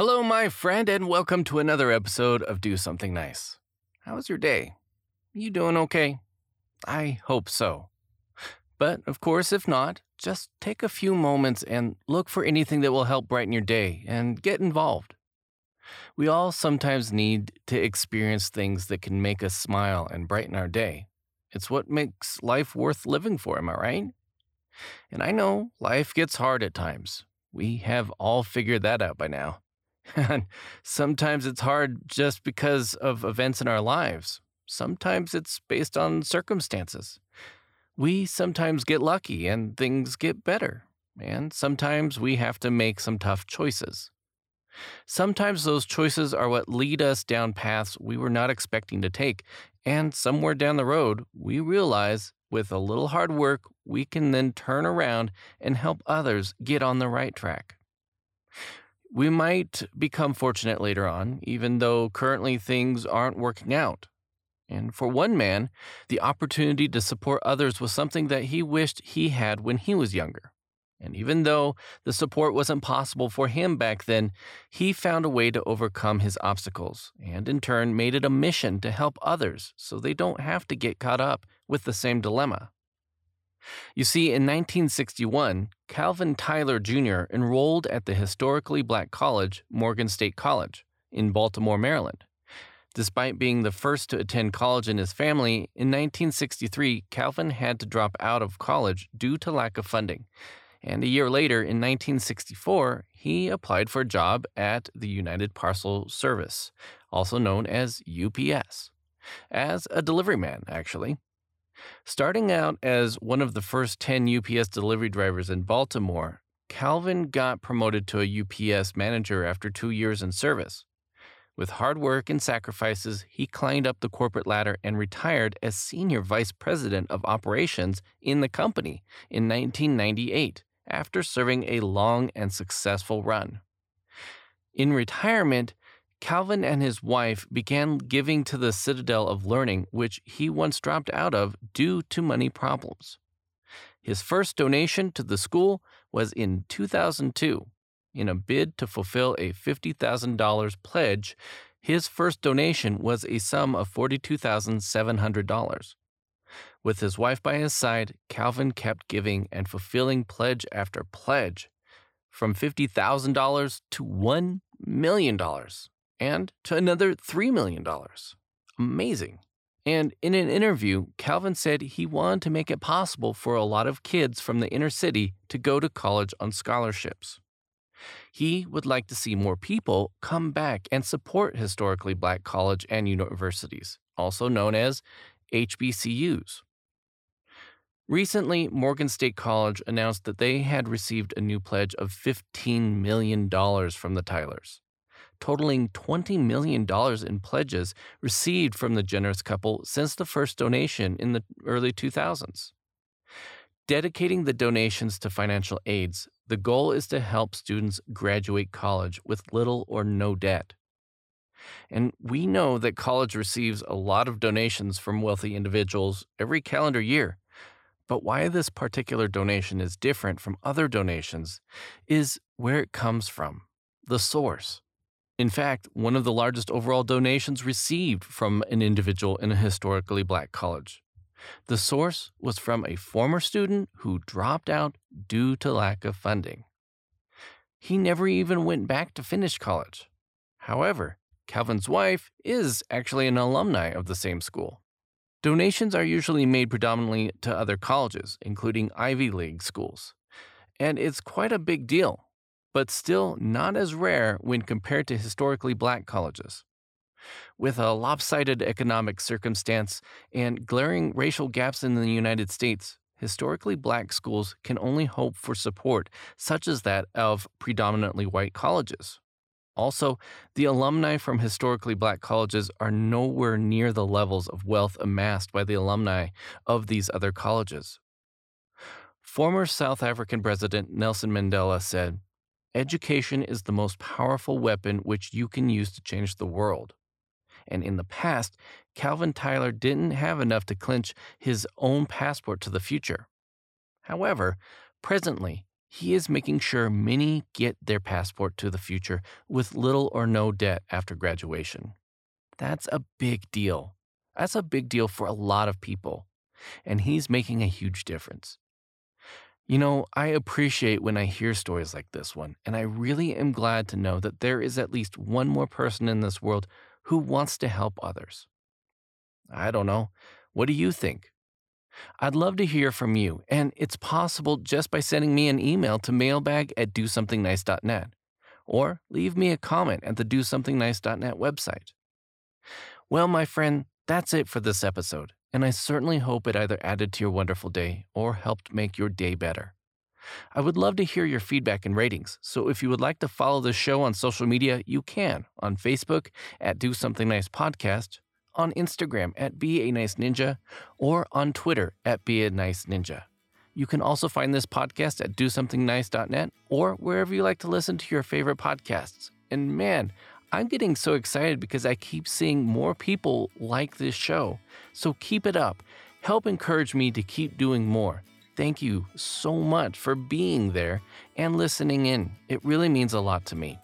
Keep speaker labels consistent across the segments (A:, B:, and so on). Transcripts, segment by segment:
A: Hello, my friend, and welcome to another episode of Do Something Nice. How was your day? You doing okay? I hope so. But of course, if not, just take a few moments and look for anything that will help brighten your day and get involved. We all sometimes need to experience things that can make us smile and brighten our day. It's what makes life worth living for, am I right? And I know life gets hard at times. We have all figured that out by now. And sometimes it's hard just because of events in our lives. Sometimes it's based on circumstances. We sometimes get lucky and things get better. And sometimes we have to make some tough choices. Sometimes those choices are what lead us down paths we were not expecting to take. And somewhere down the road, we realize with a little hard work, we can then turn around and help others get on the right track. We might become fortunate later on, even though currently things aren't working out. And for one man, the opportunity to support others was something that he wished he had when he was younger. And even though the support wasn't possible for him back then, he found a way to overcome his obstacles and in turn made it a mission to help others so they don't have to get caught up with the same dilemma. You see, in 1961, Calvin Tyler Jr. enrolled at the historically black college, Morgan State College, in Baltimore, Maryland. Despite being the first to attend college in his family, in 1963, Calvin had to drop out of college due to lack of funding. And a year later, in 1964, he applied for a job at the United Parcel Service, also known as UPS, as a delivery man, actually. Starting out as one of the first 10 UPS delivery drivers in Baltimore, Calvin got promoted to a UPS manager after two years in service. With hard work and sacrifices, he climbed up the corporate ladder and retired as senior vice president of operations in the company in 1998 after serving a long and successful run. In retirement, Calvin and his wife began giving to the Citadel of Learning, which he once dropped out of due to money problems. His first donation to the school was in 2002. In a bid to fulfill a $50,000 pledge, his first donation was a sum of $42,700. With his wife by his side, Calvin kept giving and fulfilling pledge after pledge, from $50,000 to $1 million and to another $3 million. Amazing. And in an interview, Calvin said he wanted to make it possible for a lot of kids from the inner city to go to college on scholarships. He would like to see more people come back and support historically black college and universities, also known as HBCUs. Recently, Morgan State College announced that they had received a new pledge of $15 million from the Tylers, totaling $20 million in pledges received from the generous couple since the first donation in the early 2000s. Dedicating the donations to financial aids, the goal is to help students graduate college with little or no debt. And we know that college receives a lot of donations from wealthy individuals every calendar year. But why this particular donation is different from other donations is where it comes from, the source. In fact, one of the largest overall donations received from an individual in a historically black college. The source was from a former student who dropped out due to lack of funding. He never even went back to finish college. However, Calvin's wife is actually an alumni of the same school. Donations are usually made predominantly to other colleges, including Ivy League schools. And it's quite a big deal, but still not as rare when compared to historically black colleges. With a lopsided economic circumstance and glaring racial gaps in the United States, historically black schools can only hope for support such as that of predominantly white colleges. Also, the alumni from historically black colleges are nowhere near the levels of wealth amassed by the alumni of these other colleges. Former South African President Nelson Mandela said, Education is the most powerful weapon which you can use to change the world. And in the past, Calvin Tyler didn't have enough to clinch his own passport to the future. However, presently, he is making sure many get their passport to the future with little or no debt after graduation. That's a big deal. That's a big deal for a lot of people. And he's making a huge difference. You know, I appreciate when I hear stories like this one, and I really am glad to know that there is at least one more person in this world who wants to help others. I don't know. What do you think? I'd love to hear from you, and it's possible just by sending me an email to mailbag at dosomethingnice.net or leave me a comment at the dosomethingnice.net website. Well, my friend, that's it for this episode, and I certainly hope it either added to your wonderful day or helped make your day better. I would love to hear your feedback and ratings, so if you would like to follow the show on social media, you can on Facebook at Do Something Nice Podcast on Instagram at Be a Nice Ninja, or on Twitter at Be a Nice Ninja. You can also find this podcast at DoSomethingNice.net or wherever you like to listen to your favorite podcasts. And man, I'm getting so excited because I keep seeing more people like this show. So keep it up. Help encourage me to keep doing more. Thank you so much for being there and listening in. It really means a lot to me.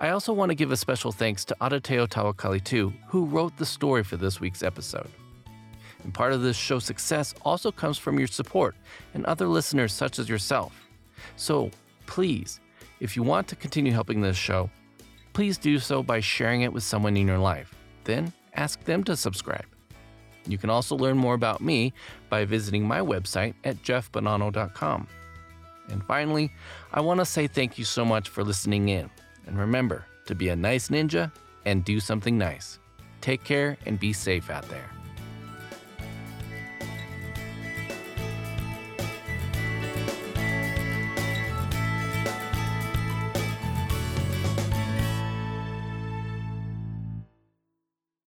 A: I also want to give a special thanks to Adateo too, who wrote the story for this week's episode. And part of this show's success also comes from your support and other listeners such as yourself. So please, if you want to continue helping this show, please do so by sharing it with someone in your life. Then ask them to subscribe. You can also learn more about me by visiting my website at jeffbonanno.com. And finally, I want to say thank you so much for listening in. And remember to be a nice ninja and do something nice. Take care and be safe out there.